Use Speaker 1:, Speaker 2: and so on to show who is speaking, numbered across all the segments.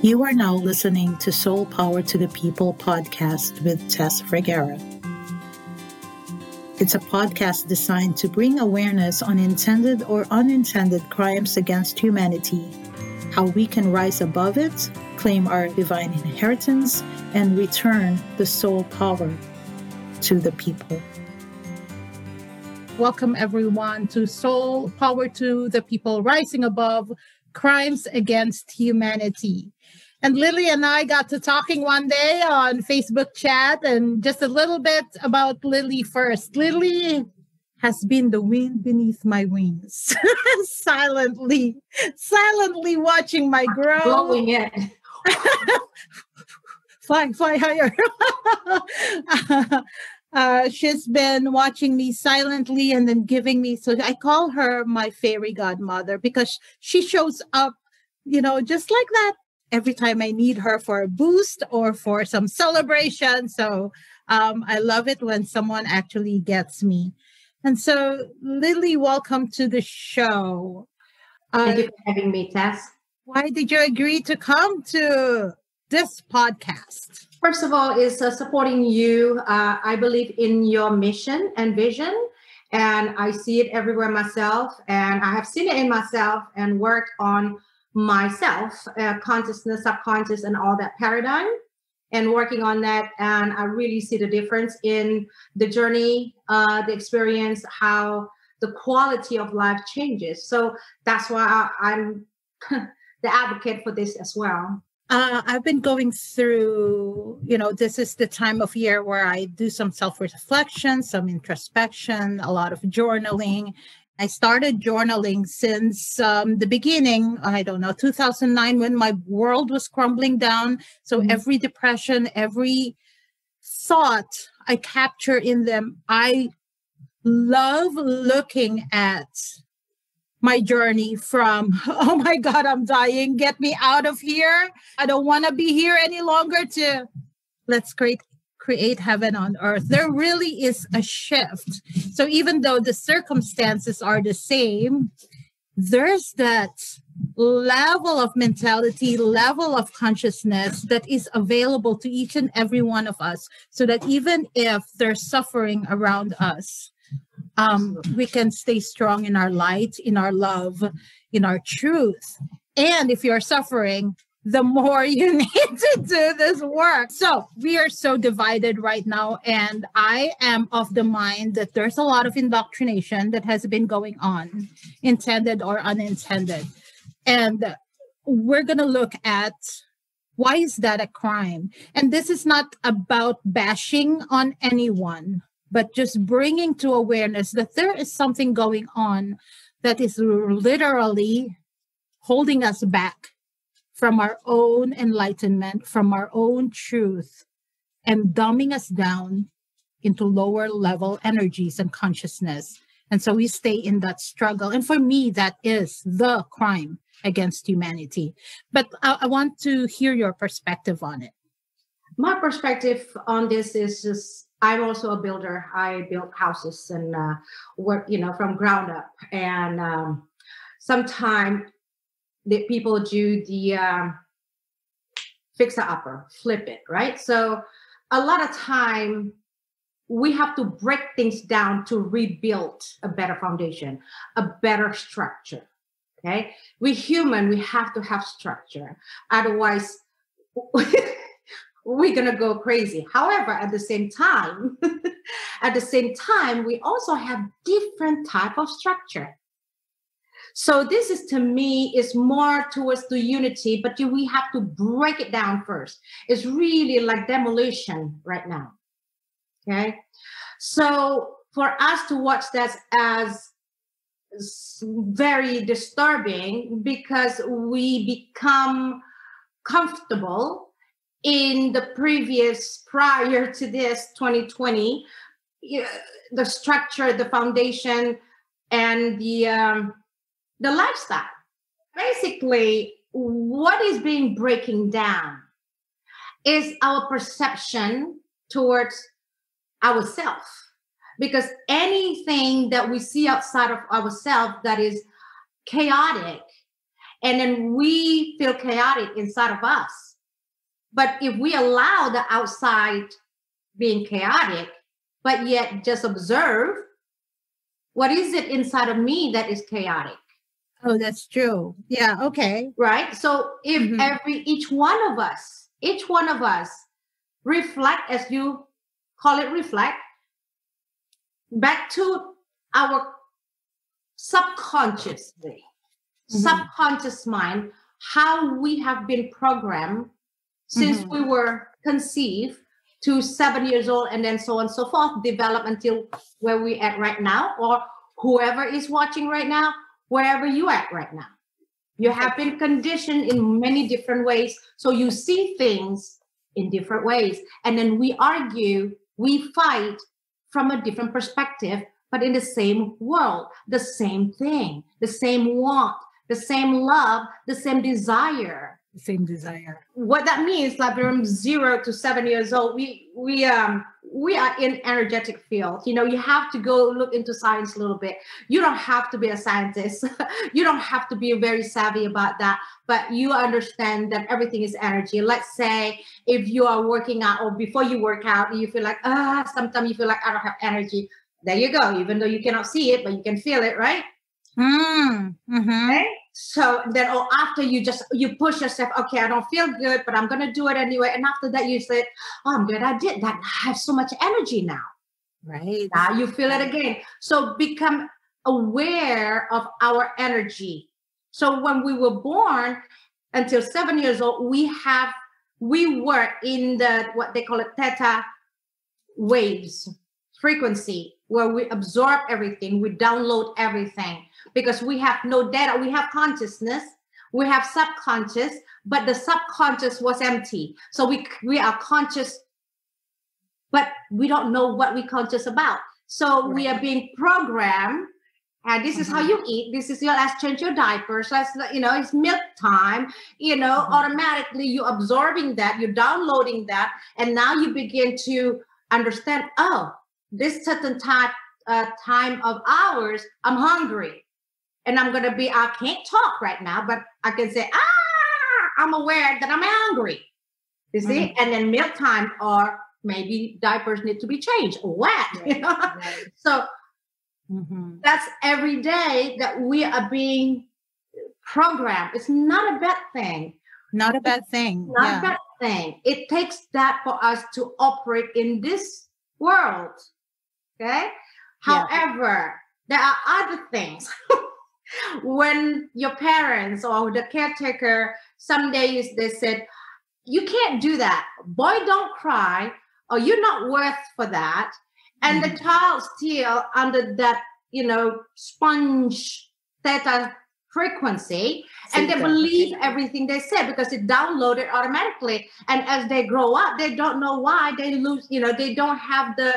Speaker 1: You are now listening to Soul Power to the People podcast with Tess Vergara. It's a podcast designed to bring awareness on intended or unintended crimes against humanity, how we can rise above it, claim our divine inheritance, and return the soul power to the people. Welcome, everyone, to Soul Power to the People Rising Above Crimes Against Humanity. And Lily and I got to talking one day on Facebook chat and just a little bit about Lily first. Lily has been the wind beneath my wings, silently, silently watching my growth.
Speaker 2: Blowing it.
Speaker 1: fly, fly higher. uh, she's been watching me silently and then giving me, so I call her my fairy godmother because she shows up, you know, just like that every time I need her for a boost or for some celebration. So um, I love it when someone actually gets me. And so, Lily, welcome to the show.
Speaker 2: Thank uh, you for having me, Tess.
Speaker 1: Why did you agree to come to this podcast?
Speaker 2: First of all, is uh, supporting you. Uh, I believe in your mission and vision, and I see it everywhere myself. And I have seen it in myself and worked on myself, uh, consciousness, subconscious, and all that paradigm, and working on that. And I really see the difference in the journey, uh, the experience, how the quality of life changes. So that's why I, am the advocate for this as well.
Speaker 1: Uh, I've been going through, you know, this is the time of year where I do some self reflection, some introspection, a lot of journaling. I started journaling since um, the beginning, I don't know, 2009, when my world was crumbling down. So mm-hmm. every depression, every thought I capture in them, I love looking at my journey from, oh my God, I'm dying, get me out of here. I don't want to be here any longer to let's create create heaven on earth. There really is a shift. So even though the circumstances are the same, there's that level of mentality, level of consciousness that is available to each and every one of us, so that even if there's suffering around us, um, we can stay strong in our light, in our love, in our truth. And if you're suffering, the more you need to do this work. So we are so divided right now. And I am of the mind that there's a lot of indoctrination that has been going on, intended or unintended. And we're going to look at why is that a crime? And this is not about bashing on anyone, but just bringing to awareness that there is something going on that is literally holding us back from our own enlightenment, from our own truth, and dumbing us down into lower level energies and consciousness. And so we stay in that struggle. And for me, that is the crime against humanity. But I, I want to hear your perspective on it.
Speaker 2: My perspective on this is just I'm also a builder. I build houses and uh, work, you know, from ground up. And um, sometimes that people do the um, fixer upper, flip it, right? So a lot of time we have to break things down to rebuild a better foundation, a better structure. Okay, we human, we have to have structure. Otherwise, we're gonna go crazy. However, at the same time, at the same time, we also have different type of structure. So this is to me is more towards the unity, but we have to break it down first. It's really like demolition right now. Okay. So for us to watch that as very disturbing because we become comfortable in the previous prior to this 2020 the structure the foundation and the um, the lifestyle. Basically, what is being breaking down is our perception towards ourselves. Because anything that we see outside of ourselves that is chaotic and then we feel chaotic inside of us. But if we allow the outside being chaotic, but yet just observe what is it inside of me that is chaotic?
Speaker 1: Oh, that's true. Yeah. Okay.
Speaker 2: Right. So if
Speaker 1: Mhm.
Speaker 2: every each one of us, each one of us reflect as you call it reflect back to our subconsciously
Speaker 1: Mhm.
Speaker 2: subconscious mind how we have been programmed since
Speaker 1: Mhm.
Speaker 2: we were conceived to seven years old and then so on and so forth develop until where we at right now or whoever is watching right now wherever you at right now. You have been conditioned in many different ways so you see things in different ways. And then we argue we fight from a different perspective but in the same world the same thing the same want the same love the same desire
Speaker 1: same desire.
Speaker 2: what that means like from zero to seven years old we we um we are in energetic field. You know you have to go look into science a little bit. You don't have to be a scientist. You don't have to be very savvy about that but you understand that everything is energy. Let's say if you are working out or before you work out you feel like ah sometimes you feel like i don't have energy. There you go even though you cannot see it but you can feel it right
Speaker 1: Mm. Mm-hmm.
Speaker 2: Okay. So then, or after you just you push yourself, okay, I don't feel good, but I'm gonna do it anyway. And after that, you say, oh, I'm good. I did that. I have so much energy now.
Speaker 1: Right.
Speaker 2: Now you feel it again. So become aware of our energy. So when we were born, until seven years old, we have we were in the what they call it theta waves frequency where we absorb everything, we download everything because we have no data. We have consciousness, we have subconscious, but the subconscious was empty. So we we are conscious, but we don't know what we conscious about. So we are being programmed. And this is how you eat. This is your let's change your diapers. Let's you know it's milk time. You know,
Speaker 1: Mhm.
Speaker 2: automatically you're absorbing that, you're downloading that, and now you begin to understand. Oh, this certain type uh, time of hours, I'm hungry, and I'm gonna be. I can't talk right now, but I can say, ah, I'm aware that I'm hungry. You see, and then meal time or maybe diapers need to be changed or wet. You know,
Speaker 1: Right.
Speaker 2: so
Speaker 1: Mm-hmm.
Speaker 2: that's every day that we are being programmed. It's not a bad thing.
Speaker 1: Not a bad thing.
Speaker 2: Not
Speaker 1: yeah.
Speaker 2: a bad thing. It takes that for us to operate in this world. Okay.
Speaker 1: Yeah.
Speaker 2: However, there are other things. when your parents or the caretaker, some days they said, you can't do that. Boy, don't cry, or you're not worth for that. And the child still under that, you know, sponge theta frequency, and they believe everything they said because it downloaded automatically. And as they grow up, they don't know why they lose, you know, they don't have the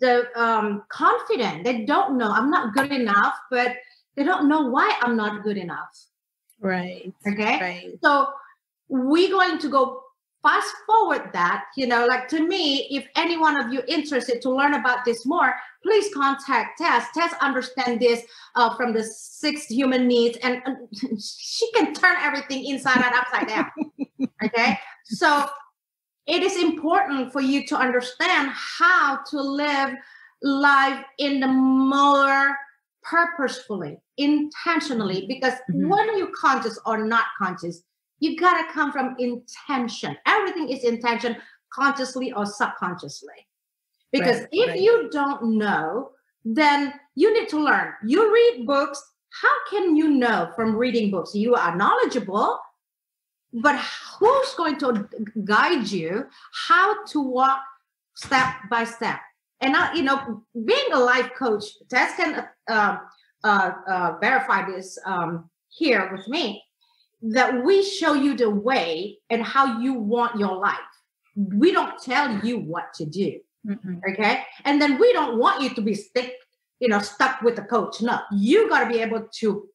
Speaker 2: the um confidence. They don't know I'm not good enough, but they don't know why I'm not good enough.
Speaker 1: Right.
Speaker 2: Okay.
Speaker 1: Right.
Speaker 2: So we're going to go fast forward that, you know, like to me, if any one of you interested to learn about this more, please contact Tess. Tess understand this uh, from the six human needs and uh, she can turn everything inside and upside down. okay. So it is important for you to understand how to live life in the more purposefully, intentionally, because
Speaker 1: Mhm.
Speaker 2: when you're conscious or not conscious, you gotta come from intention. Everything is intention, consciously or subconsciously. Because
Speaker 1: Right,
Speaker 2: if
Speaker 1: right.
Speaker 2: you don't know, then you need to learn. You read books. How can you know from reading books? You are knowledgeable, but who's going to guide you how to walk step by step? And now, you know, being a life coach, Tess can uh, uh, uh, verify this um, here with me that we show you the way and how you want your life. We don't tell you what to do,
Speaker 1: Mm-mm.
Speaker 2: okay? And then we don't want you to be stick, you know, stuck with the coach. No, you got to be able to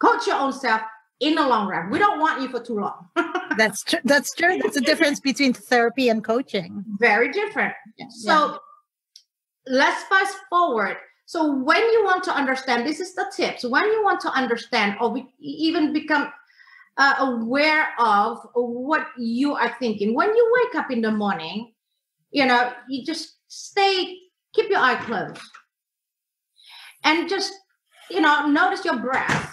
Speaker 2: coach your own self in the long run. We don't want you for too long.
Speaker 1: That's true. That's true. That's the difference between therapy and coaching.
Speaker 2: Very different. So let's fast forward So when you want to understand, this is the tips. When you want to understand or be, even become uh, aware of what you are thinking, when you wake up in the morning, you know, you just stay, keep your eye closed, and just you know, notice your breath.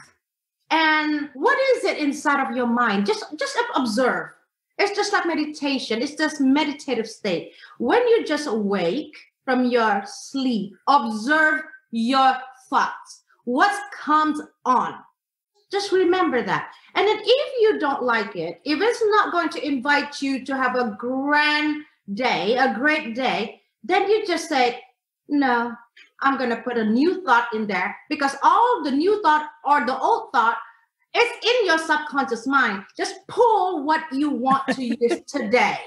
Speaker 2: And what is it inside of your mind? Just just observe. It's just like meditation. It's just meditative state. When you just awake from your sleep, observe your thoughts. What comes on? Just remember that. And then if you don't like it, if it's not going to invite you to have a grand day, a great day, then you just say, no, I'm going to put a new thought in there because all the new thought or the old thought is in your subconscious mind. Just pull what you want to use today.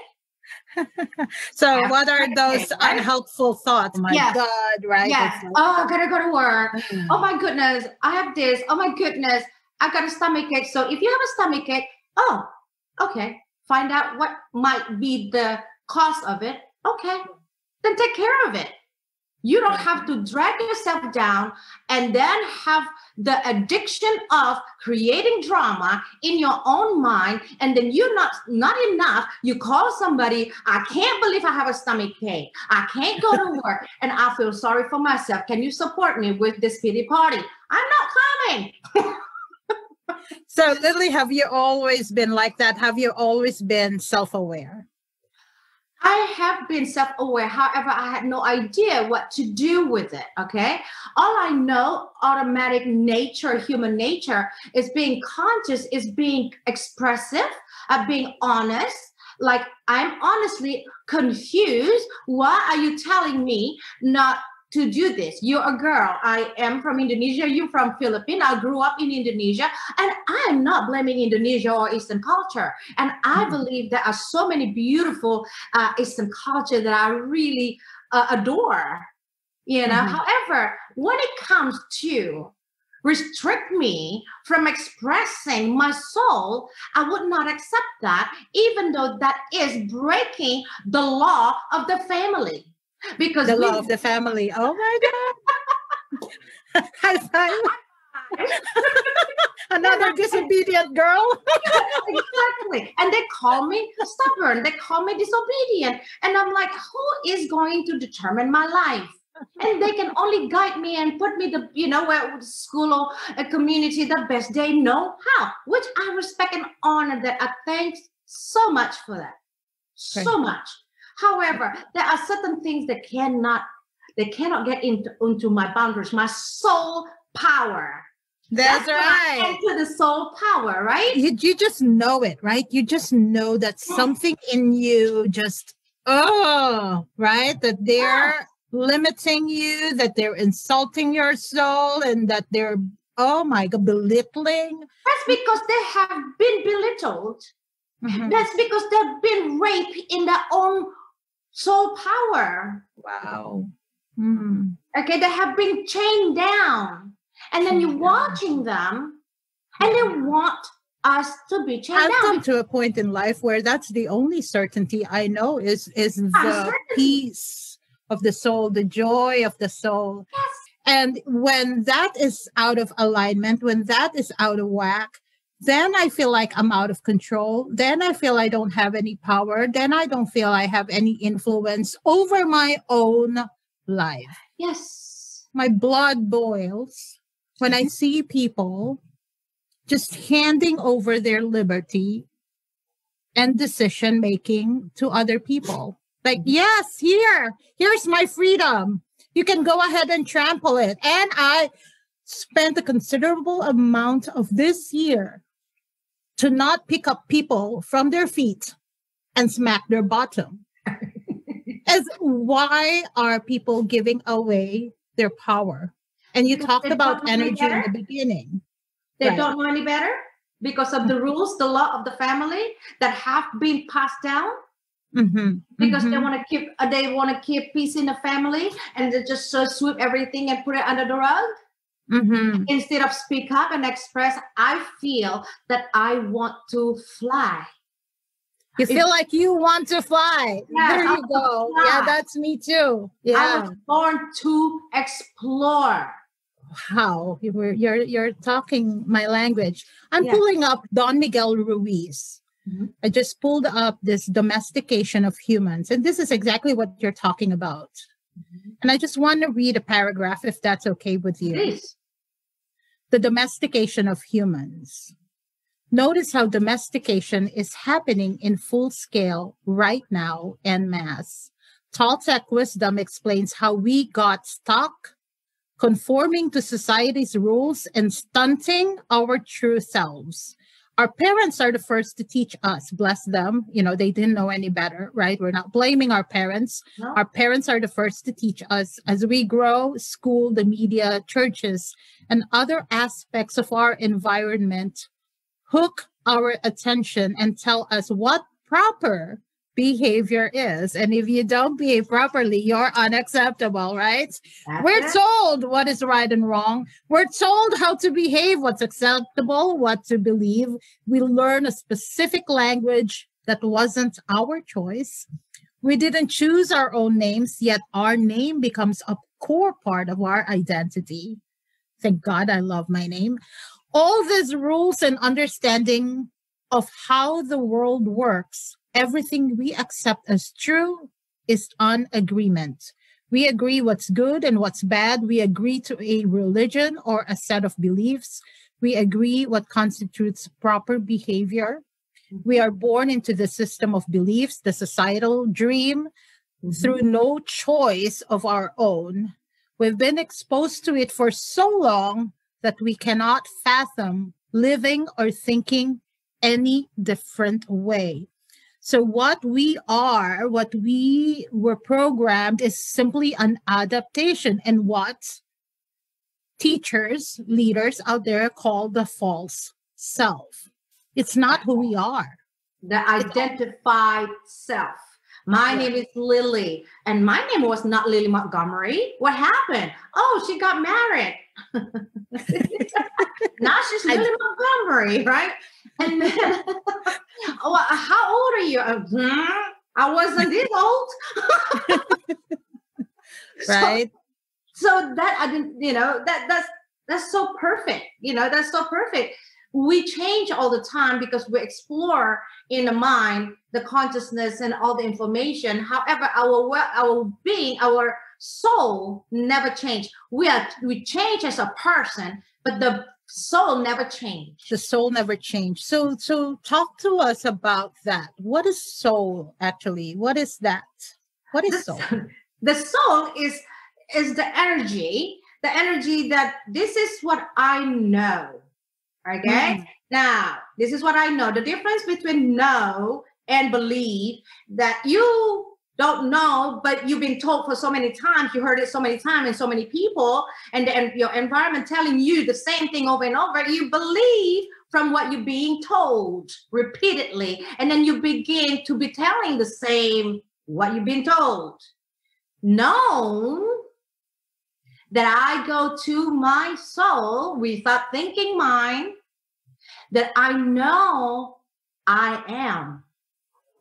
Speaker 1: so yeah. what are those unhelpful thoughts? Oh my yes. God, right?
Speaker 2: Yes. Like, oh, I gotta go to work. Mm. oh my goodness, I have this. Oh my goodness, I got a stomach ache. So if you have a stomach ache, oh, okay. Find out what might be the cause of it. Okay. Then take care of it. You don't have to drag yourself down and then have the addiction of creating drama in your own mind. And then you're not not enough. You call somebody, I can't believe I have a stomach ache. I can't go to work and I feel sorry for myself. Can you support me with this pity party? I'm not coming.
Speaker 1: so Lily, have you always been like that? Have you always been self-aware?
Speaker 2: I have been self aware. However, I had no idea what to do with it. Okay. All I know, automatic nature, human nature, is being conscious, is being expressive, of being honest. Like, I'm honestly confused. Why are you telling me not to do this. You're a girl. I am from Indonesia. You're from Philippines. I grew up in Indonesia, and I am not blaming Indonesia or Eastern culture. And I mm-hmm. believe there are so many beautiful uh, Eastern culture that I really uh, adore. You know, mm-hmm. however, when it comes to restrict me from expressing my soul, I would not accept that, even though that is breaking the law of the family
Speaker 1: because the law of the family. Oh my god! High five! Another disobedient girl.
Speaker 2: exactly. And they call me stubborn. They call me disobedient. And I'm like, who is going to determine my life? and they can only guide me and put me the you know where school or a community the best they know how which i respect and honor that i thank so much for that so much However, there are certain things that cannot they cannot get into, into my boundaries, my soul power.
Speaker 1: That's, That's right.
Speaker 2: Into the soul power, right?
Speaker 1: You, you just know it, right? You just know that something in you just, oh, right? That they're yeah. limiting you, that they're insulting your soul, and that they're, oh my God, belittling.
Speaker 2: That's because they have been belittled. Mm-hmm. That's because they've been raped in their own soul power.
Speaker 1: Wow. Mm.
Speaker 2: Okay, they have been chained down. And then you're watching them and they want us to be chained
Speaker 1: I've
Speaker 2: down.
Speaker 1: come to a point in life where that's the only certainty I know is is the peace of the soul, the joy of the soul.
Speaker 2: Yes.
Speaker 1: And when that is out of alignment, when that is out of whack, then I feel like I'm out of control. Then I feel I don't have any power. Then I don't feel I have any influence over my own life.
Speaker 2: Yes.
Speaker 1: My blood boils when I mm-hmm. see people just handing over their liberty and decision making to other people. Like, mm-hmm. yes, here, here's my freedom. You can go ahead and trample it. And I spent a considerable amount of this year to not pick up people from their feet and smack their bottom. As why are people giving away their power? And you talked about energy in the beginning.
Speaker 2: They right. don't know any better because of the rules, the law of the family that have been passed down. Mm-hmm. Because mm-hmm. they want to keep, they want to keep peace in the family, and they just uh, sweep everything and put it under the rug. Mm-hmm. Instead of speak up and express, I feel that I want to fly.
Speaker 1: You feel like you want to fly.
Speaker 2: Yeah,
Speaker 1: there you go.
Speaker 2: fly.
Speaker 1: Yeah, that's me too. Yeah.
Speaker 2: I was born to explore.
Speaker 1: Wow. You were you're you're talking my language. I'm
Speaker 2: Yeah.
Speaker 1: pulling up Don Miguel Ruiz.
Speaker 2: Mhm.
Speaker 1: I just pulled up this domestication of humans, and this is exactly what you're talking about. Mm-hmm. And I just want to read a paragraph if that's okay with you.
Speaker 2: Please.
Speaker 1: the domestication of humans. Notice how domestication is happening in full scale right now en masse. Toltec wisdom explains how we got stuck conforming to society's rules and stunting our true selves. Our parents are the first to teach us, bless them. You know, they didn't know any better, right? We're not blaming our parents.
Speaker 2: No?
Speaker 1: Our parents are the first to teach us as we grow, school, the media, churches, and other aspects of our environment hook our attention and tell us what proper behavior is. And if you don't behave properly, you're unacceptable, right?
Speaker 2: That's
Speaker 1: We're
Speaker 2: it.
Speaker 1: told what is right and wrong. We're told how to behave, what's acceptable, what to believe. We learn a specific language that wasn't our choice. We didn't choose our own names, yet our name becomes a core part of our identity. Thank God I love my name. All these rules and understanding of how the world works, everything we accept as true is on agreement. We agree what's good and what's bad. We agree to a religion or a set of beliefs. We agree what constitutes proper behavior. We are born into the system of beliefs, the societal dream, through mm-hmm. no choice of our own. We've been exposed to it for so long that we cannot fathom living or thinking any different way. So, what we are, what we were programmed, is simply an adaptation, and what teachers, leaders out there call the false self. It's not who we are.
Speaker 2: the identified self. My name is Lily, and my name was not Lily Montgomery. What happened? Oh, she got married. now she's
Speaker 1: I-
Speaker 2: Lily Montgomery, right? And then, oh, how old are you? Uh, hmm, I wasn't this old, So-
Speaker 1: Right?
Speaker 2: so that I didn't, you know, that that's that's so perfect. You know, that's so perfect. We change all the time because we explore in the mind, the consciousness, and all the information. However, our well, our being, our soul never change. We are we change as a person, but the soul never changed.
Speaker 1: the soul never changed. So so talk to us about that. What is soul actually? What is that? What is soul?
Speaker 2: the soul is is the energy the energy that this is what i know okay
Speaker 1: Mm.
Speaker 2: now this is what i know the difference between know and believe that you don't know but you've been told for so many times you heard it so many times and so many people and then your environment telling you the same thing over and over you believe from what you're being told repeatedly and then you begin to be telling the same what you've been told. Know that I go to my soul without thinking mind, that I know I am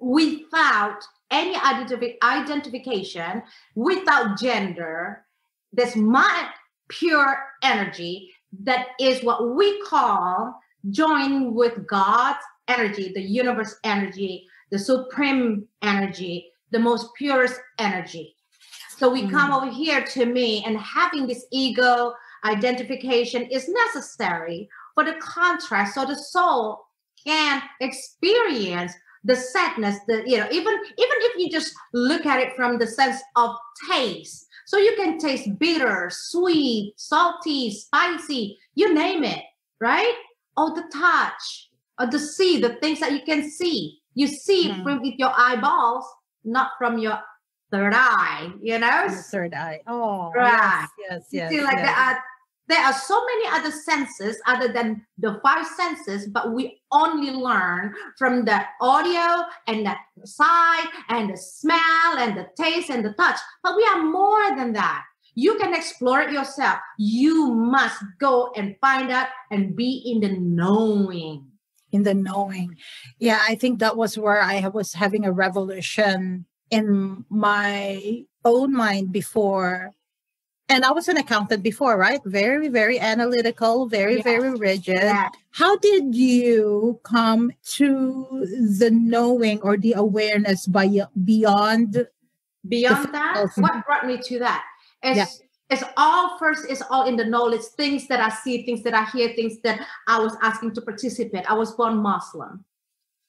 Speaker 2: without any identifi- identification, without gender. this my pure energy. That is what we call join with God's energy, the universe energy, the supreme energy, the most purest energy. So we come mm. over here to me, and having this ego identification is necessary for the contrast, so the soul can experience the sadness. The you know even even if you just look at it from the sense of taste, so you can taste bitter, sweet, salty, spicy, you name it, right? Or the touch, or the see, the things that you can see. You see
Speaker 1: Mhm.
Speaker 2: from with your eyeballs, not from your third eye, you know?
Speaker 1: Third eye. Oh,
Speaker 2: Right.
Speaker 1: yes, yes,
Speaker 2: You
Speaker 1: yes.
Speaker 2: see, like
Speaker 1: yes.
Speaker 2: There are so many other senses other than the five senses, but we only learn from the audio and the sight and the smell and the taste and the touch. But we are more than that. You can explore it yourself. You must go and find out and be in the knowing.
Speaker 1: in the knowing. Yeah, I think that was where I was having a revolution in my own mind before. And I was an accountant before, right? Very, very analytical, very, very rigid. Yeah. How did you come to the knowing or the awareness by beyond
Speaker 2: beyond that? What brought me to that? It's, yeah. it's all first, it's all in the knowledge, things that I see, things that I hear, things that I was asking to participate. I was born Muslim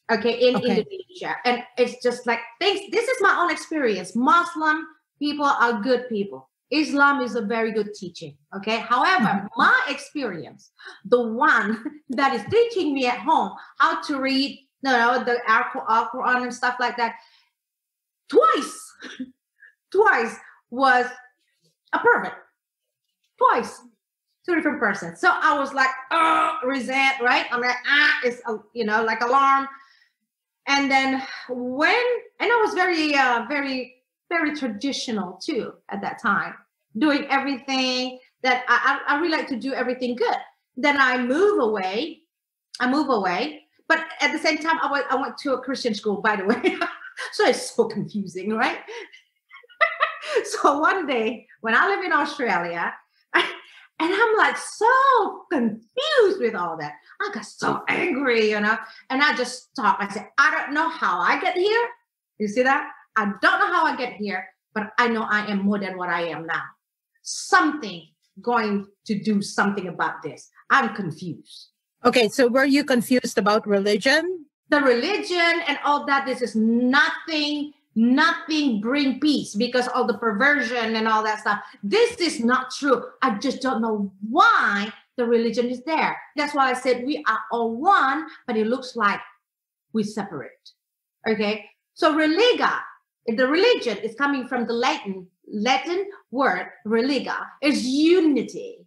Speaker 2: okay, in okay. Indonesia. And it's just like things, this is my own experience. Muslim people are good people. Islam is a very good teaching. Okay. However, mm-hmm. my experience, the one that is teaching me at home how to read, you know, the Al Quran and stuff like that, twice, twice was a pervert. Twice. Two different persons. So I was like, oh, resent, right? I'm like, ah, it's, a, you know, like alarm and then when and i was very uh, very very traditional too at that time doing everything that I, I really like to do everything good then i move away i move away but at the same time i went, I went to a christian school by the way so it's so confusing right so one day when i live in australia and I'm like so confused with all that. I got so angry, you know, and I just stopped. I said, I don't know how I get here. You see that? I don't know how I get here, but I know I am more than what I am now. Something going to do something about this. I'm confused.
Speaker 1: Okay, so were you confused about religion?
Speaker 2: The religion and all that. This is nothing nothing bring peace because all the perversion and all that stuff. This is not true. I just don't know why the religion is there. That's why I said we are all one, but it looks like we separate. Okay. So religa, the religion is coming from the Latin Latin word religa is unity.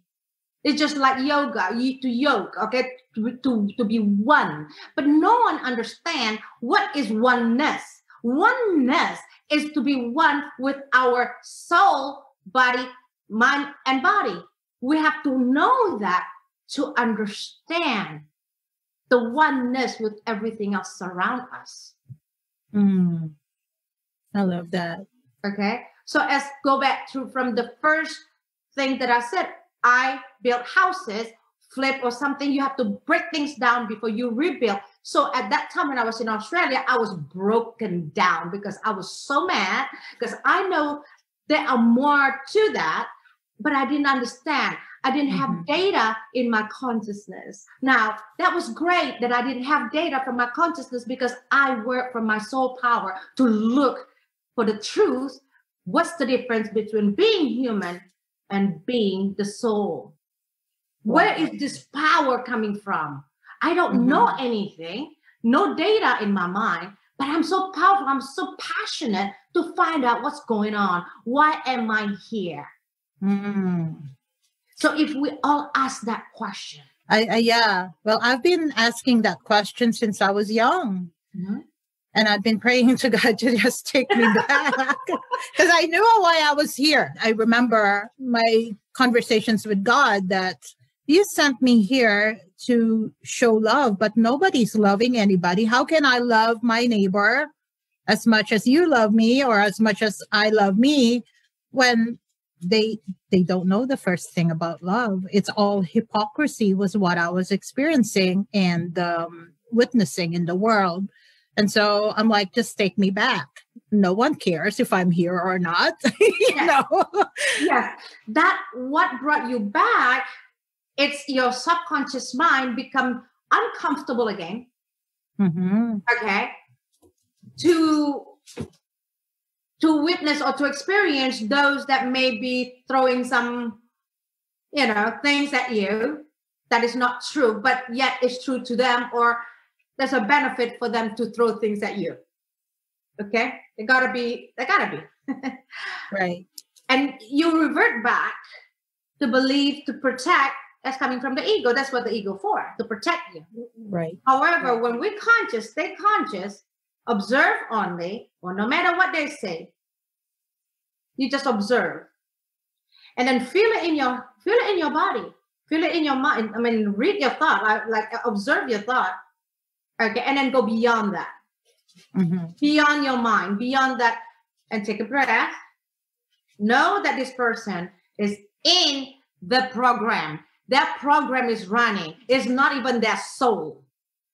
Speaker 2: It's just like yoga, you to yoke, okay, to, to, to be one. But no one understand what is oneness Oneness is to be one with our soul, body, mind, and body. We have to know that to understand the oneness with everything else around us.
Speaker 1: Mm. I love that.
Speaker 2: Okay. So as go back to from the first thing that I said, I built houses, flip or something. You have to break things down before you rebuild. So at that time when I was in Australia, I was broken down because I was so mad because I know there are more to that, but I didn't understand. I didn't have mm-hmm. data in my consciousness. Now, that was great that I didn't have data from my consciousness because I work from my soul power to look for the truth. What's the difference between being human and being the soul? Where is this power coming from? I don't mm-hmm. know anything, no data in my mind, but I'm so powerful. I'm so passionate to find out what's going on. Why am I here? Mm. So if we all ask that question.
Speaker 1: I, I, yeah. Well, I've been asking that question since I was young. Mm-hmm. And I've been praying to God to just take me back because I knew why I was here. I remember my conversations with God that you sent me here to show love, but nobody's loving anybody. How can I love my neighbor as much as you love me or as much as I love me when they they don't know the first thing about love it's all hypocrisy was what i was experiencing and um, witnessing in the world and so i'm like just take me back no one cares if i'm here or not you yes. know
Speaker 2: yes that what brought you back it's your subconscious mind become uncomfortable again. Mm-hmm. Okay. To to witness or to experience those that may be throwing some, you know, things at you that is not true, but yet it's true to them, or there's a benefit for them to throw things at you. Okay, they gotta be, they gotta
Speaker 1: be. right.
Speaker 2: And you revert back to believe to protect that's coming from the ego. That's what the ego for, to protect you.
Speaker 1: Right.
Speaker 2: However, right. when we're conscious, stay conscious, observe only, or no matter what they say, you just observe. And then feel it in your feel it in your body. Feel it in your mind. I mean, read your thought. Like, like observe your thought. Okay, and then go beyond that,
Speaker 1: Mhm.
Speaker 2: beyond your mind, beyond that, and take a breath. Know that this person is in the program. That program is running. It's not even their soul.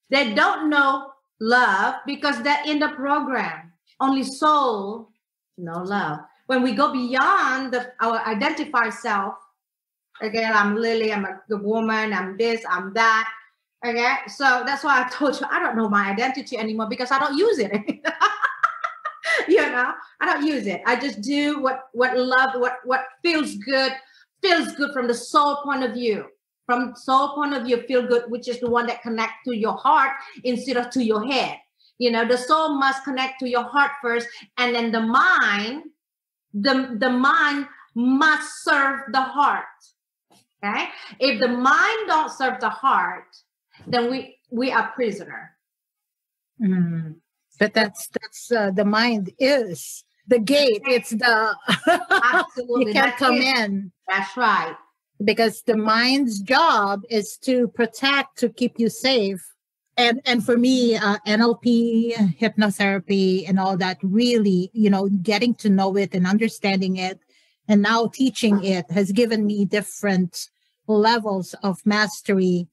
Speaker 2: They don't know love because they're in the program. Only soul, no love. When we go beyond the, our identified self, again, I'm Lily, I'm a good woman, I'm this, I'm that. Okay, so that's why I told you I don't know my identity anymore because I don't use it. you know, I don't use it. I just do what what love, what what feels good, feels good from the soul point of view. From soul point of view, feel good, which is the one that connect to your heart instead of to your head. You know, the soul must connect to your heart first, and then the mind, the the mind must serve the heart. Okay, if the mind don't serve the heart, then we we are prisoner.
Speaker 1: Mhm. But that's that's uh, the mind is the gate. It's the
Speaker 2: Absolutely,
Speaker 1: you can't
Speaker 2: That's
Speaker 1: come
Speaker 2: it.
Speaker 1: in
Speaker 2: That's right.
Speaker 1: because the mind's job is to protect to keep you safe. And and for me, uh, NLP, hypnotherapy, and all that really, you know, getting to know it and understanding it, and now teaching it has given me different levels of mastery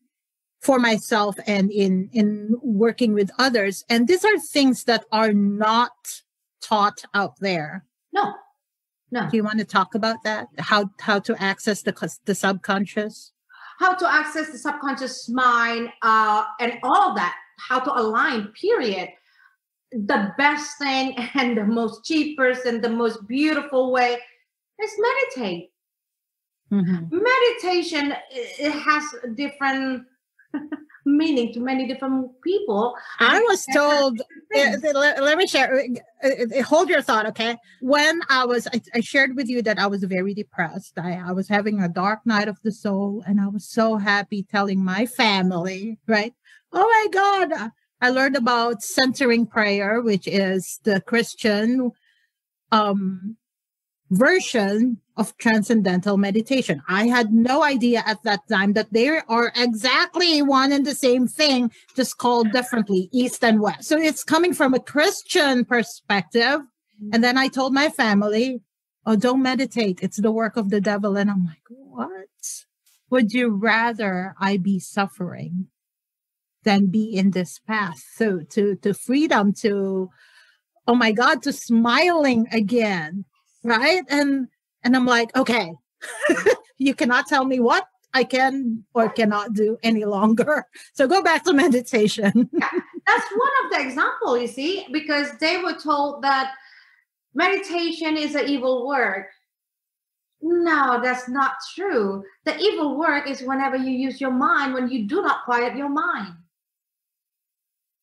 Speaker 1: for myself and in in working with others. And these are things that are not taught out there.
Speaker 2: No, no.
Speaker 1: do you want to talk about that? How how to access the the subconscious?
Speaker 2: How to access the subconscious mind uh, and all of that. How to align period. The best thing and the most cheapest and the most beautiful way is meditate. Meditation it has different meaning to many different people.
Speaker 1: I was told uh, let, let me share uh, hold your thought okay? When i was I, I shared with you that i was very depressed. I, I was having a dark night of the soul and i was so happy telling my family right? Oh my god i learned about centering prayer which is the christian um version of transcendental meditation. I had no idea at that time that they are exactly one and the same thing just called differently east and west. So it's coming from a christian perspective. And then i told my family oh don't meditate. It's the work of the devil. And i'm like what? Would you rather i be suffering than be in this path? So to to freedom to oh my god to smiling again right? And and i'm like okay you cannot tell me what i can or cannot do any longer. So go back to meditation.
Speaker 2: That's one of the example you see because they were told that meditation is an evil work no that's not true. The evil work is whenever you use your mind when you do not quiet your mind.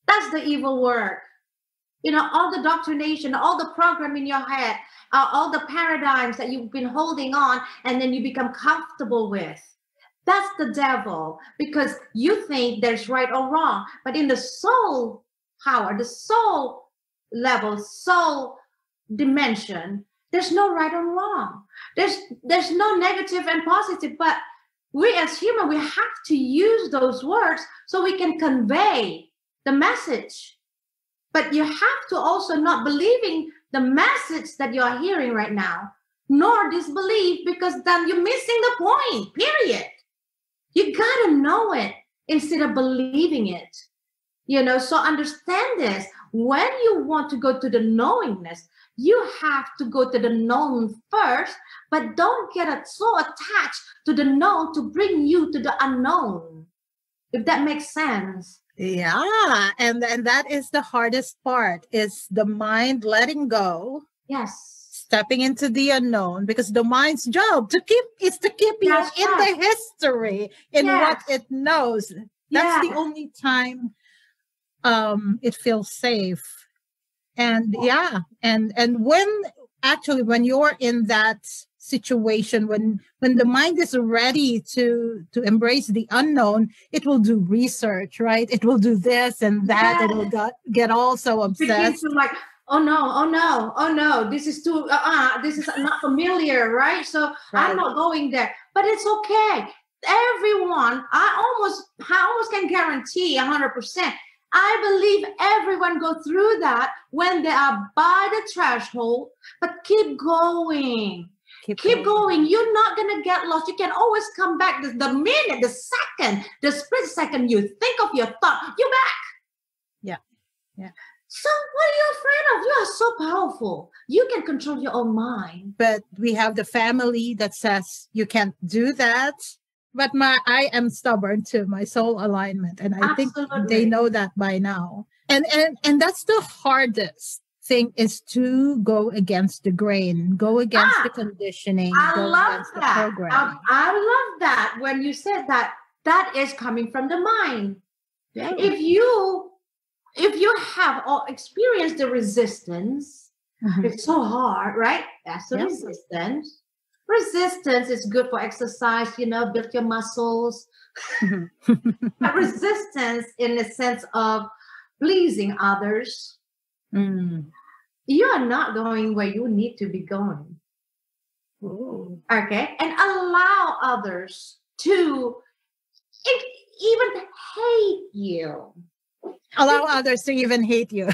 Speaker 2: That's the evil work you know all the doctrination all the program in your head uh, all the paradigms that you've been holding on and then you become comfortable with. That's the devil because you think there's right or wrong but in the soul power the soul level soul dimension there's no right or wrong. There's there's no negative and positive but we as human we have to use those words so we can convey the message but you have to also not believing the message that you are hearing right now nor disbelieve because then you're missing the point period. You gotta know it instead of believing it. You know so understand this. When you want to go to the knowingness you have to go to the known first but don't get so attached to the known to bring you to the unknown if that makes sense
Speaker 1: yeah and and that is the hardest part is the mind letting go.
Speaker 2: Yes.
Speaker 1: Stepping into the unknown because the mind's job to keep is to keep you
Speaker 2: That's
Speaker 1: in the history in what it knows. That's
Speaker 2: yeah.
Speaker 1: the only time um it feels safe. And yeah and and when actually when you're in that situation when when the mind is ready to to embrace the unknown it will do research right? It will do this and that it will get, get all so
Speaker 2: begin
Speaker 1: obsessed
Speaker 2: to like oh no oh no oh no this is too uh, uh this is not familiar right? So
Speaker 1: Right.
Speaker 2: i'm not going there. But it's okay. Everyone i almost i almost can guarantee 100% I believe everyone go through that when they are by the threshold, but keep going. Keep, keep going. going. You're not gonna get lost. You can always come back. The, the minute, the second, the split second you think of your thought, you're back.
Speaker 1: Yeah. Yeah.
Speaker 2: So what are you afraid of? You are so powerful. You can control your own mind.
Speaker 1: But we have the family that says you can't do that. But my I am stubborn to my soul alignment. And I Absolutely. think they know that by now. And and and that's the hardest thing is to go against the grain, go against ah, the conditioning.
Speaker 2: I love that. Um, I love that when you said that. That is coming from the mind. Yeah. If you if you have or experienced the resistance, mm-hmm. it's so hard, right? That's the yes. resistance. Resistance is good for exercise, you know, build your muscles. Mm-hmm. resistance in the sense of pleasing others. Mm. You are not going where you need to be going. Ooh. Okay. And allow others to even hate you
Speaker 1: allow others to even hate you.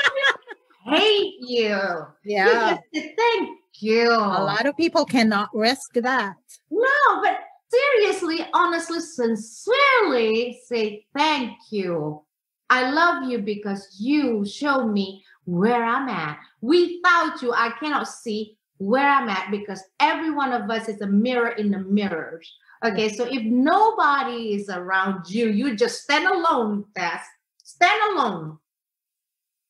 Speaker 2: hate you.
Speaker 1: Yeah.
Speaker 2: Thank you.
Speaker 1: A lot of people cannot risk that.
Speaker 2: No, but seriously, honestly, sincerely say thank you. I love you because you show me where I'm at. Without you, I cannot see where I'm at because every one of us is a mirror in the mirrors. Okay, so if nobody is around you, you just stand alone, Tess. Stand alone.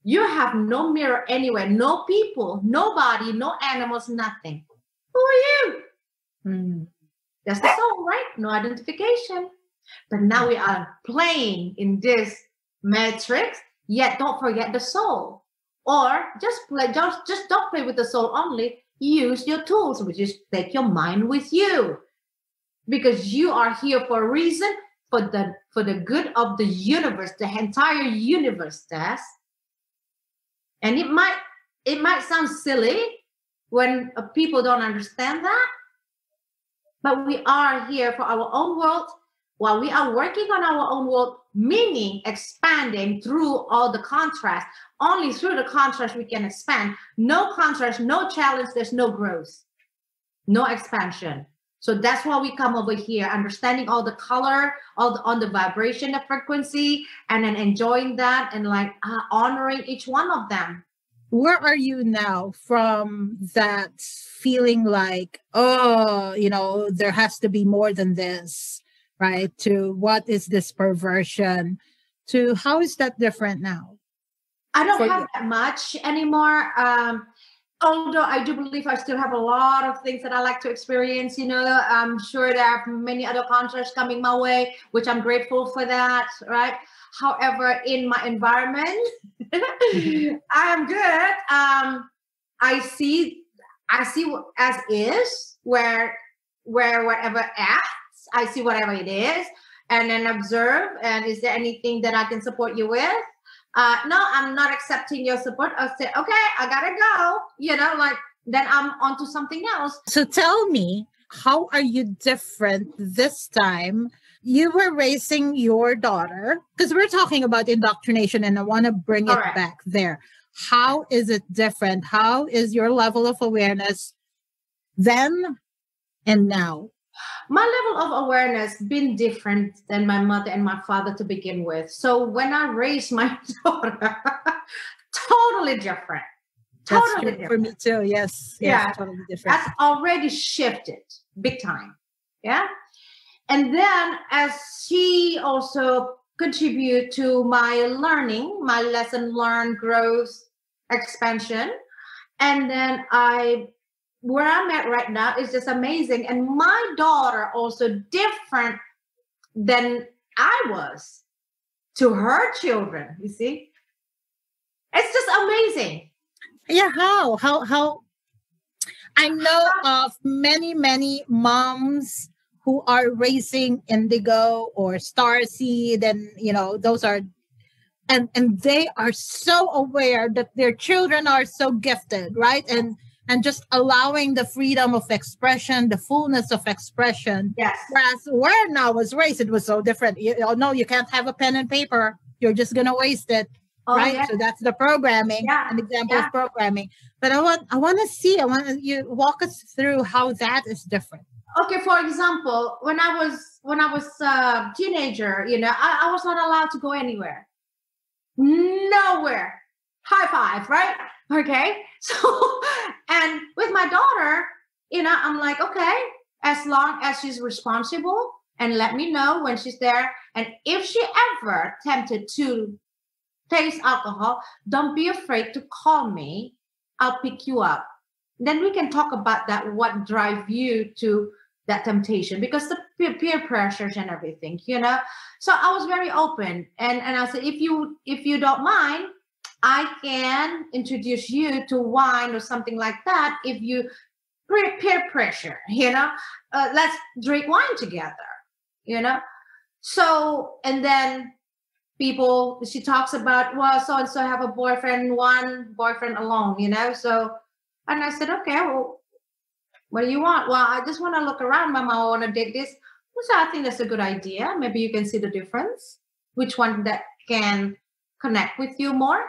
Speaker 2: You have no mirror anywhere, no people, nobody, no animals, nothing. Who are you? Mm. That's the soul, right? No identification. But now we are playing in this matrix, yet don't forget the soul. Or just play, just, just don't play with the soul only. Use your tools, which is take your mind with you. Because you are here for a reason for the for the good of the universe, the entire universe does. And it might it might sound silly when uh, people don't understand that, but we are here for our own world while we are working on our own world, meaning expanding through all the contrast. Only through the contrast we can expand. No contrast, no challenge, there's no growth, no expansion. So that's why we come over here, understanding all the color, all the, on the vibration, the frequency, and then enjoying that and like uh, honoring each one of them.
Speaker 1: Where are you now from that feeling like, oh, you know, there has to be more than this, right? To what is this perversion? To how is that different now?
Speaker 2: I don't have you? that much anymore. Um, although I do believe I still have a lot of things that I like to experience, you know, I'm sure there are many other concerts coming my way, which I'm grateful for that, right? However, in my environment, I am good. Um, I see, I see as is where, where whatever acts, I see whatever it is, and then observe. And is there anything that I can support you with? uh, no, I'm not accepting your support. I'll say, okay, I gotta go. You know, like then I'm on to something else.
Speaker 1: So tell me, how are you different this time? You were raising your daughter because we're talking about indoctrination and I want to bring it right. back there. How is it different? How is your level of awareness then and now?
Speaker 2: My level of awareness been different than my mother and my father to begin with. So when i raised my daughter totally different.
Speaker 1: Totally different. for me too. Yes, yes
Speaker 2: yeah. totally different. That's already shifted big time. Yeah? And then as she also contribute to my learning my lesson learned growth expansion and then i where I'm at right now is just amazing. And my daughter also different than I was to her children, you see? It's just amazing.
Speaker 1: Yeah, how? How how I know of many, many moms who are raising indigo or star seed, and you know, those are and and they are so aware that their children are so gifted, right? And and just allowing the freedom of expression, the fullness of expression.
Speaker 2: Yes.
Speaker 1: Whereas where now was raised, it was so different. You, know, no, you can't have a pen and paper. you're just gonna waste it.
Speaker 2: Oh,
Speaker 1: right.
Speaker 2: yeah.
Speaker 1: So that's the programming,
Speaker 2: Yeah,
Speaker 1: an example
Speaker 2: yeah.
Speaker 1: of programming. But I want I want to see, I want you walk us through how that is different.
Speaker 2: okay for example when i was when i was a teenager you know I, I was not allowed to go anywhere nowhere high five right? Okay so and with my daughter you know i'm like okay as long as she's responsible and let me know when she's there. And if she ever tempted to taste alcohol don't be afraid to call me. I'll pick you up. Then we can talk about that what drive you to that temptation because the peer, peer pressures and everything you know? So i was very open and and i said if you if you don't mind i can introduce you to wine or something like that if you peer, pressure you know uh, let's drink wine together you know so and then people she talks about well so and so have a boyfriend one boyfriend alone you know so and i said okay well what do you want? Well, I just want to look around, Mama. I want to dig this. So I think that's a good idea. Maybe you can see the difference. Which one that can connect with you more?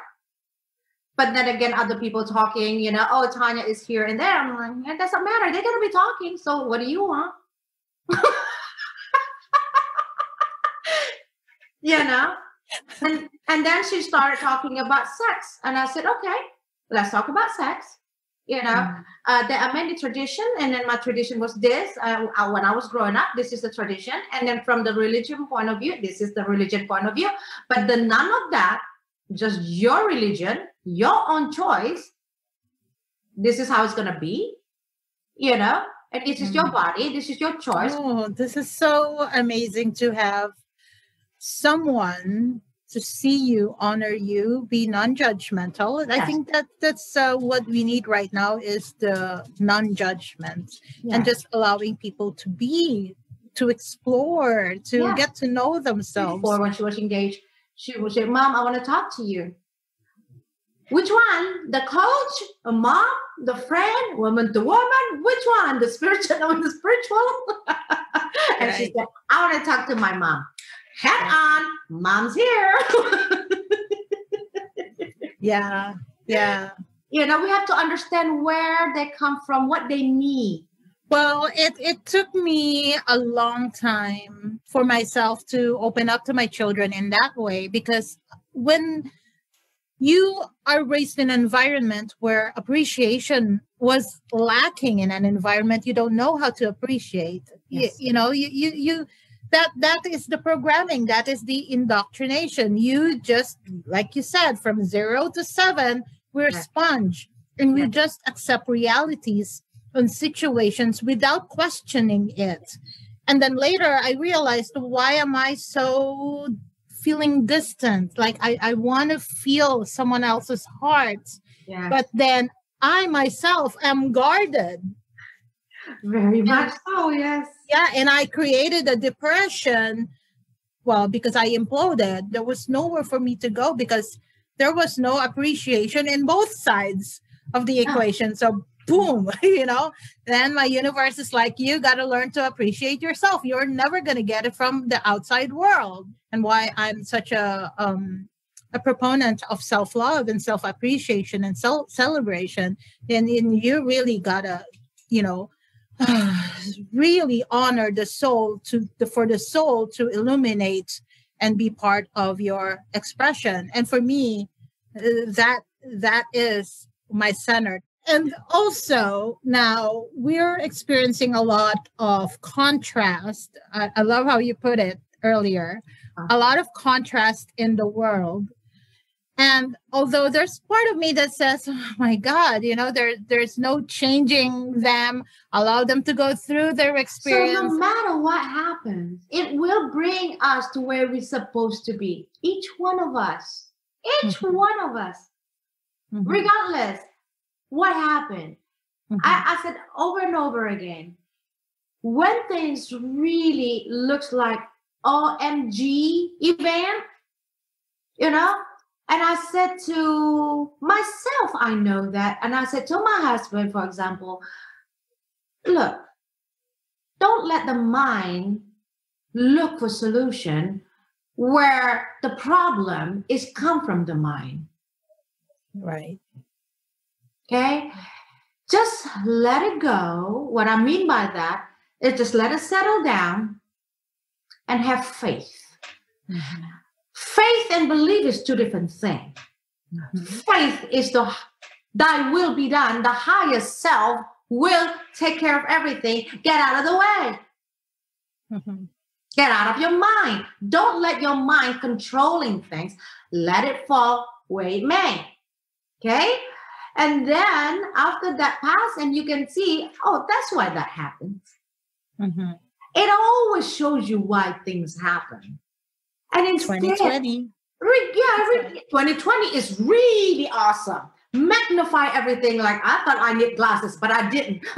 Speaker 2: But then again, other people talking, you know, oh, Tanya is here and there. I'm like, it doesn't matter. They're gonna be talking. So what do you want? you know? And and then she started talking about sex. And I said, okay, let's talk about sex. You know,
Speaker 1: Mm.
Speaker 2: uh, there are many tradition, and then my tradition was this. Uh, uh, when I was growing up, this is the tradition, and then from the religion point of view, this is the religion point of view. But the none of that, just your religion, your own choice. This is how it's gonna be, you know. And this is your
Speaker 1: Mm.
Speaker 2: body. This is your choice.
Speaker 1: Oh, this is so amazing to have someone to see you, honor you, be non-judgmental. And
Speaker 2: I
Speaker 1: think that that's uh, what we need right now is the non-judgment and just allowing people to be, to explore, to
Speaker 2: Yeah.
Speaker 1: get to know themselves.
Speaker 2: Before when she was engaged, she would say, "Mom, I want to talk to you." Which one? The coach, a mom, the friend, woman to woman? Which one? The spiritual or the spiritual? and she said, I want to talk to my mom. Head on, mom's here.
Speaker 1: Yeah, yeah.
Speaker 2: you know, we have to understand where they come from, what they need.
Speaker 1: Well, it, it took me a long time for myself to open up to my children in that way because when you are raised in an environment where appreciation was lacking in an environment you don't know how to appreciate you,
Speaker 2: Yes.
Speaker 1: you know you, you you that that is the programming that is the indoctrination you just like you said from zero to seven we're a
Speaker 2: Yeah.
Speaker 1: sponge and we
Speaker 2: Yeah.
Speaker 1: just accept realities and situations without questioning it and then later i realized why am i so feeling distant. Like i, I want to feel someone else's heart.
Speaker 2: Yeah.
Speaker 1: but then i myself am guarded.
Speaker 2: Very much so, yes.
Speaker 1: yeah and i created a depression well because i imploded. There was nowhere for me to go because there was no appreciation in both sides of the equation. So boom you know? Then my universe is like you got to learn to appreciate yourself. You're never going to get it from the outside world. And why i'm such a um a proponent of self-love and self-appreciation and self celebration and, and you really gotta you know really honor the soul to the, for the soul to illuminate and be part of your expression. And for me uh, that that is my center and also now we're experiencing a lot of contrast I, I love how you put it earlier a lot of contrast in the world and although there's part of me that says oh my god you know there there's no changing them allow them to go through their experience.
Speaker 2: So no matter what happens, it will bring us to where we're supposed to be. Each one of us. Each
Speaker 1: Mhm.
Speaker 2: one of us.
Speaker 1: Mhm,
Speaker 2: Regardless what happened.
Speaker 1: mhm.
Speaker 2: I, I said over and over again, when things really looks like OMG event, you know, and I said to myself, I know that, and I said to my husband, for example, look, don't let the mind look for solution. where the problem is come from the mind.
Speaker 1: Right.
Speaker 2: Okay. Just let it go. What I mean by that is just let it settle down and have faith. Mm-hmm. Faith and belief is two different things. Mm-hmm. Faith is the thy will be done, the higher self will take care of everything. Get out of the way. Mm-hmm. Get out of your mind. Don't let your mind controlling things. Let it fall where it may. Okay? And then after that pass, and you can see, oh, that's why that happens. Mm-hmm. It always shows you why things happen. And instead, 2020. Yeah, 2020 is really awesome. Magnify everything like I thought I need glasses, but I didn't.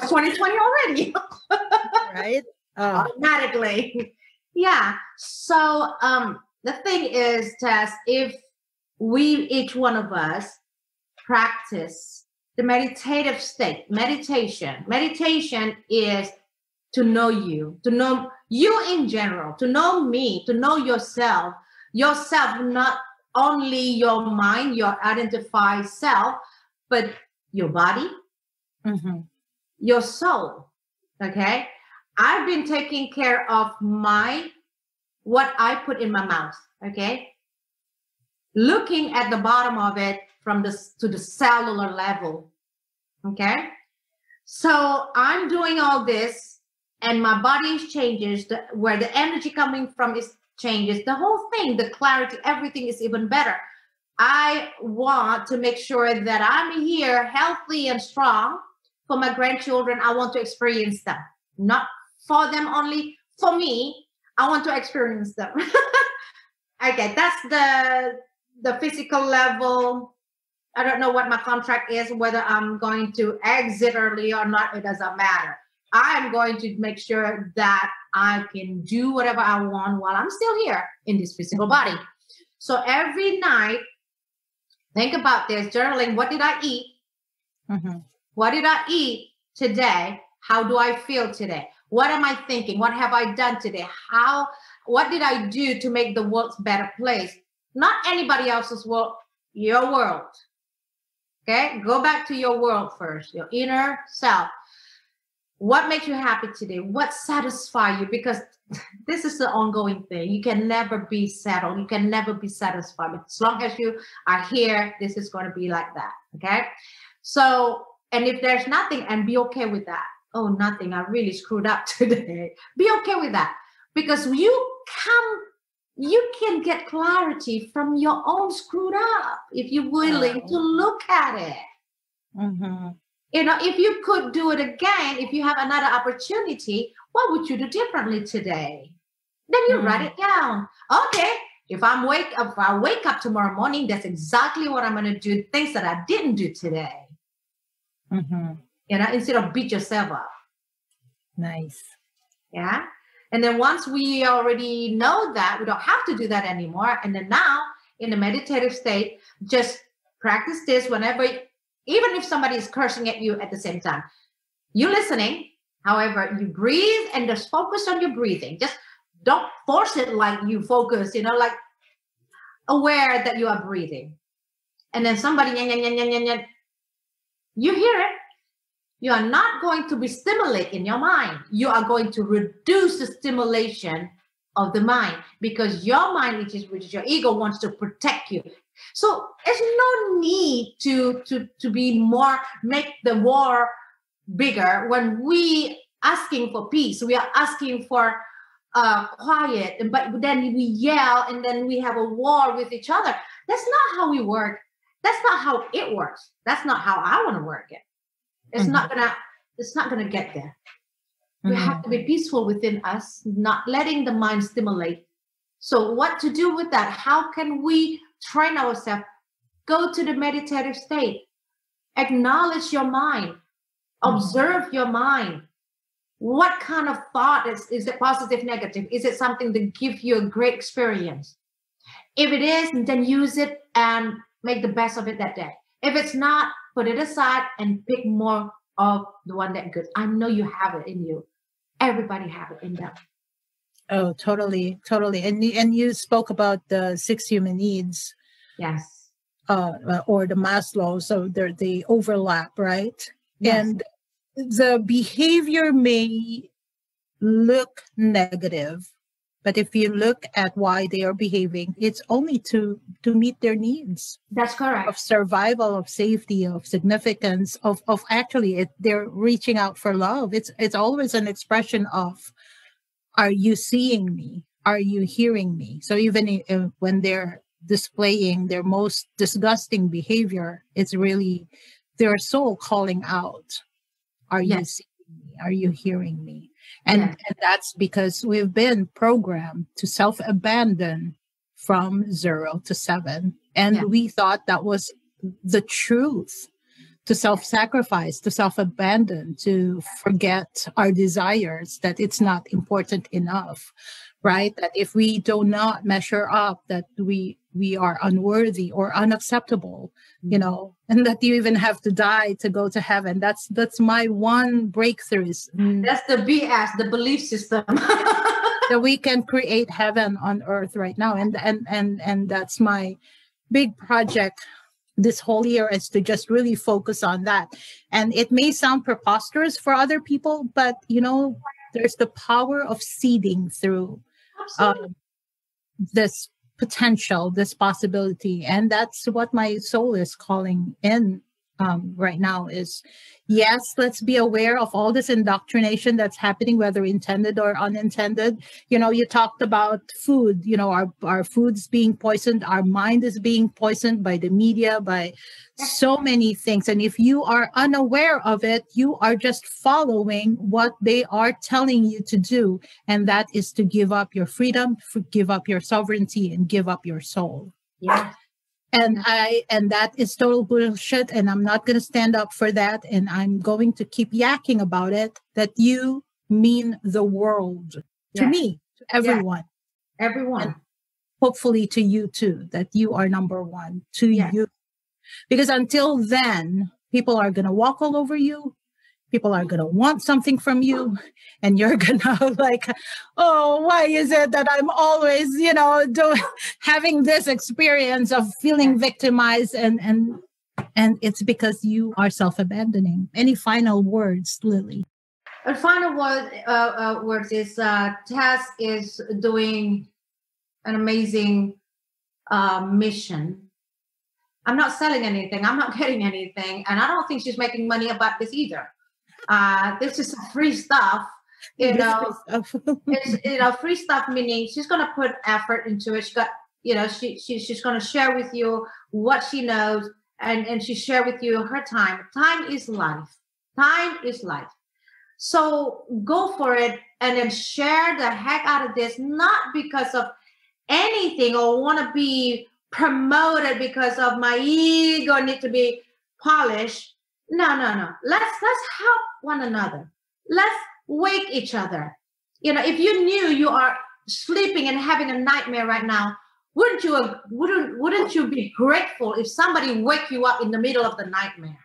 Speaker 2: 2020 already.
Speaker 1: right?
Speaker 2: Oh. Automatically. Yeah. So um the thing is, Tess, if we each one of us practice the meditative state, meditation. Meditation is to know you, to know you in general, to know me, to know yourself, yourself, not only your mind, your identified self, but your body, mm-hmm. your soul. Okay. I've been taking care of my what I put in my mouth. Okay. Looking at the bottom of it from the to the cellular level. Okay. So I'm doing all this and my body changes the, where the energy coming from is changes the whole thing the clarity everything is even better i want to make sure that i'm here healthy and strong for my grandchildren i want to experience them not for them only for me i want to experience them okay that's the the physical level i don't know what my contract is whether i'm going to exit early or not it doesn't matter I'm going to make sure that I can do whatever I want while I'm still here in this physical body. So every night, think about this journaling. What did I eat? Mm-hmm. What did I eat today? How do I feel today? What am I thinking? What have I done today? How, what did I do to make the world a better place? Not anybody else's world, your world. Okay, go back to your world first, your inner self. What makes you happy today? What satisfies you? Because this is the ongoing thing. You can never be settled. You can never be satisfied. As long as you are here this is going to be like that okay? So and if there's nothing and be okay with that. Oh nothing. I really screwed up today. Be okay with that. Because you come you can get clarity from your own screwed up if you're willing to look at it. Mm-hmm. You know if you could do it again if you have another opportunity what would you do differently today? Then you mm. write it down. Okay if i'm wake if i wake up tomorrow morning that's exactly what i'm going to do things that i didn't do today. Mm-hmm. you know instead of beat yourself up.
Speaker 1: Nice.
Speaker 2: Yeah and then once we already know that we don't have to do that anymore and then now in the meditative state just practice this whenever even if somebody is cursing at you at the same time. You listening, however, you breathe and just focus on your breathing. Just don't force it like you focus, you know, like aware that you are breathing. And then somebody, you hear it. You are not going to be stimulated in your mind. You are going to reduce the stimulation of the mind because your mind, which is which is your ego, wants to protect you. So there's no need to to to be more make the war bigger when we asking for peace. We are asking for uh, quiet, but then we yell and then we have a war with each other. That's not how we work. That's not how it works. That's not how I want to work it. It's mm-hmm. not gonna. It's not gonna get there. Mm-hmm. We have to be peaceful within us, not letting the mind stimulate. So, what to do with that? How can we train ourselves, go to the meditative state, acknowledge your mind, mm-hmm. observe your mind. What kind of thought is, is it positive, negative? Is it something that gives you a great experience? If it is, then use it and make the best of it that day. If it's not, put it aside and pick more of the one that good. I know you have it in you. Everybody have it in them.
Speaker 1: Oh, totally, totally. And and you spoke about the six human needs.
Speaker 2: Yes.
Speaker 1: Uh, uh or the Maslow, so they're they overlap, right?
Speaker 2: Yes.
Speaker 1: And the behavior may look negative, but if you mm-hmm. look at why they are behaving, it's only to to meet their needs
Speaker 2: That's correct.
Speaker 1: of survival, of safety, of significance, of of actually it, they're reaching out for love. It's it's always an expression of, are you seeing me? Are you hearing me? So even if, uh, when they're displaying their most disgusting behavior, it's really their soul calling out, are you seeing me? Are you hearing me? And,
Speaker 2: Yeah.
Speaker 1: and that's because we've been programmed to self abandon from zero to seven. And
Speaker 2: Yeah.
Speaker 1: we thought that was the truth to self sacrifice, to self abandon, to forget our desires, that it's not important enough, right? That if we do not measure up, that we we are unworthy or unacceptable, you know, and that you even have to die to go to heaven. That's that's my one breakthrough. Is mm,
Speaker 2: That's the BS, the belief system.
Speaker 1: that we can create heaven on earth right now. And and and and that's my big project this whole year is to just really focus on that. And it may sound preposterous for other people but you know there's the power of seeding through um, this potential this possibility and that's what my soul is calling in um, right now is yes let's be aware of all this indoctrination that's happening whether intended or unintended. You know you talked about food you know our, our food's being poisoned our mind is being poisoned by the media by so many things. And if you are unaware of it you are just following what they are telling you to do. And that is to give up your freedom give up your sovereignty and give up your soul.
Speaker 2: Yeah.
Speaker 1: And i and that is total bullshit and i'm not going to stand up for that and i'm going to keep yakking about it that you mean the world to me to everyone.
Speaker 2: Everyone.
Speaker 1: hopefully to you too that you are number one to you. Because until then people are going to walk all over you people are going to want something from you and you're going to like oh why is it that i'm always you know doing having this experience of feeling victimized and and and it's because you are self-abandoning any final words lily
Speaker 2: And final word, uh, uh, words is uh, Tess is doing an amazing uh, mission. I'm not selling anything. I'm not getting anything, and I don't think she's making money about this either. Uh, this is free stuff, you know. it's you know free stuff meaning she's going to put effort into it. She got you know she, she she's going to share with you what she knows, and and she share with you her time. Time is life. Time is life. So go for it and then share the heck out of this, not because of anything or want to be promoted because of my ego need to be polished. No, no, no. Let's let's help one another. Let's wake each other. You know, if you knew you are sleeping and having a nightmare right now, wouldn't you wouldn't wouldn't you be grateful if somebody wake you up in the middle of the nightmare?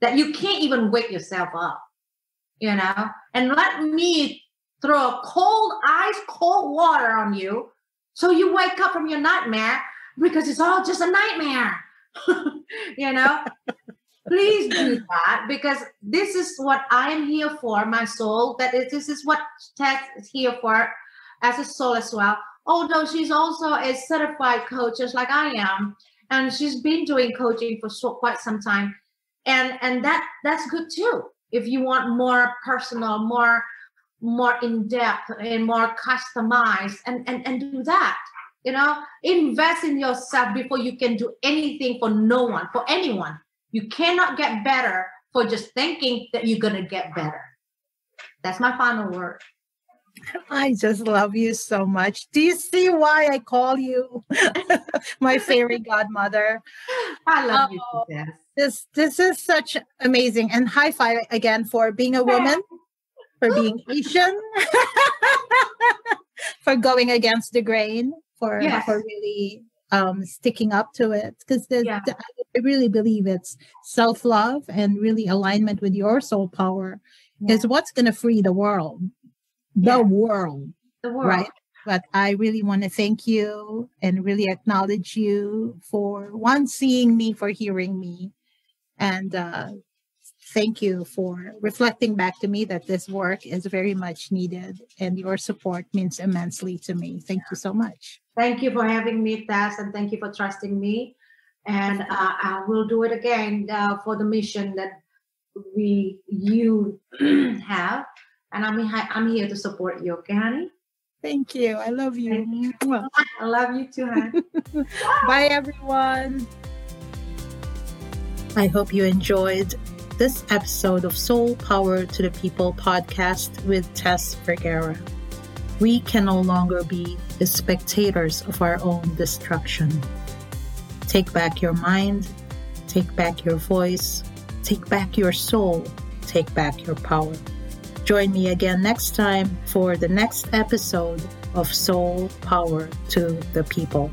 Speaker 2: That you can't even wake yourself up you know, and let me throw a cold, ice cold water on you so you wake up from your nightmare because it's all just a nightmare. you know, please do that because this is what I am here for, my soul. That is, this is what Tess is here for as a soul as well. Although she's also a certified coach, just like I am, and she's been doing coaching for so, quite some time, and and that that's good too if you want more personal more more in depth and more customized and and and do that you know invest in yourself before you can do anything for no one for anyone you cannot get better for just thinking that you're going to get better that's my final word
Speaker 1: I just love you so much. Do you see why I call you my fairy godmother?
Speaker 2: i love
Speaker 1: Oh.
Speaker 2: you Tess.
Speaker 1: This this is such amazing and high five again for being a woman, for being Asian, for going against the grain, for
Speaker 2: Yes.
Speaker 1: for really um sticking up to it because
Speaker 2: Yeah.
Speaker 1: I really believe it's self-love and really alignment with your soul power is what's going to free the world the
Speaker 2: Yeah.
Speaker 1: world
Speaker 2: the world.
Speaker 1: Right. But I really want to thank you and really acknowledge you for one, seeing me, for hearing me. And uh, thank you for reflecting back to me that this work is very much needed and your support means immensely to me. Thank you so much.
Speaker 2: Thank you for having me, Tess, and thank you for trusting me. And uh, I will do it again uh, for the mission that we you have. And I'm I'm here to support you, okay, honey?
Speaker 1: Thank you. I love you.
Speaker 2: you. I love you too, honey.
Speaker 1: Bye, everyone. I hope you enjoyed this episode of Soul Power to the People podcast with Tess Vergara. We can no longer be the spectators of our own destruction. Take back your mind, take back your voice, take back your soul, take back your power. Join me again next time for the next episode of Soul Power to the People.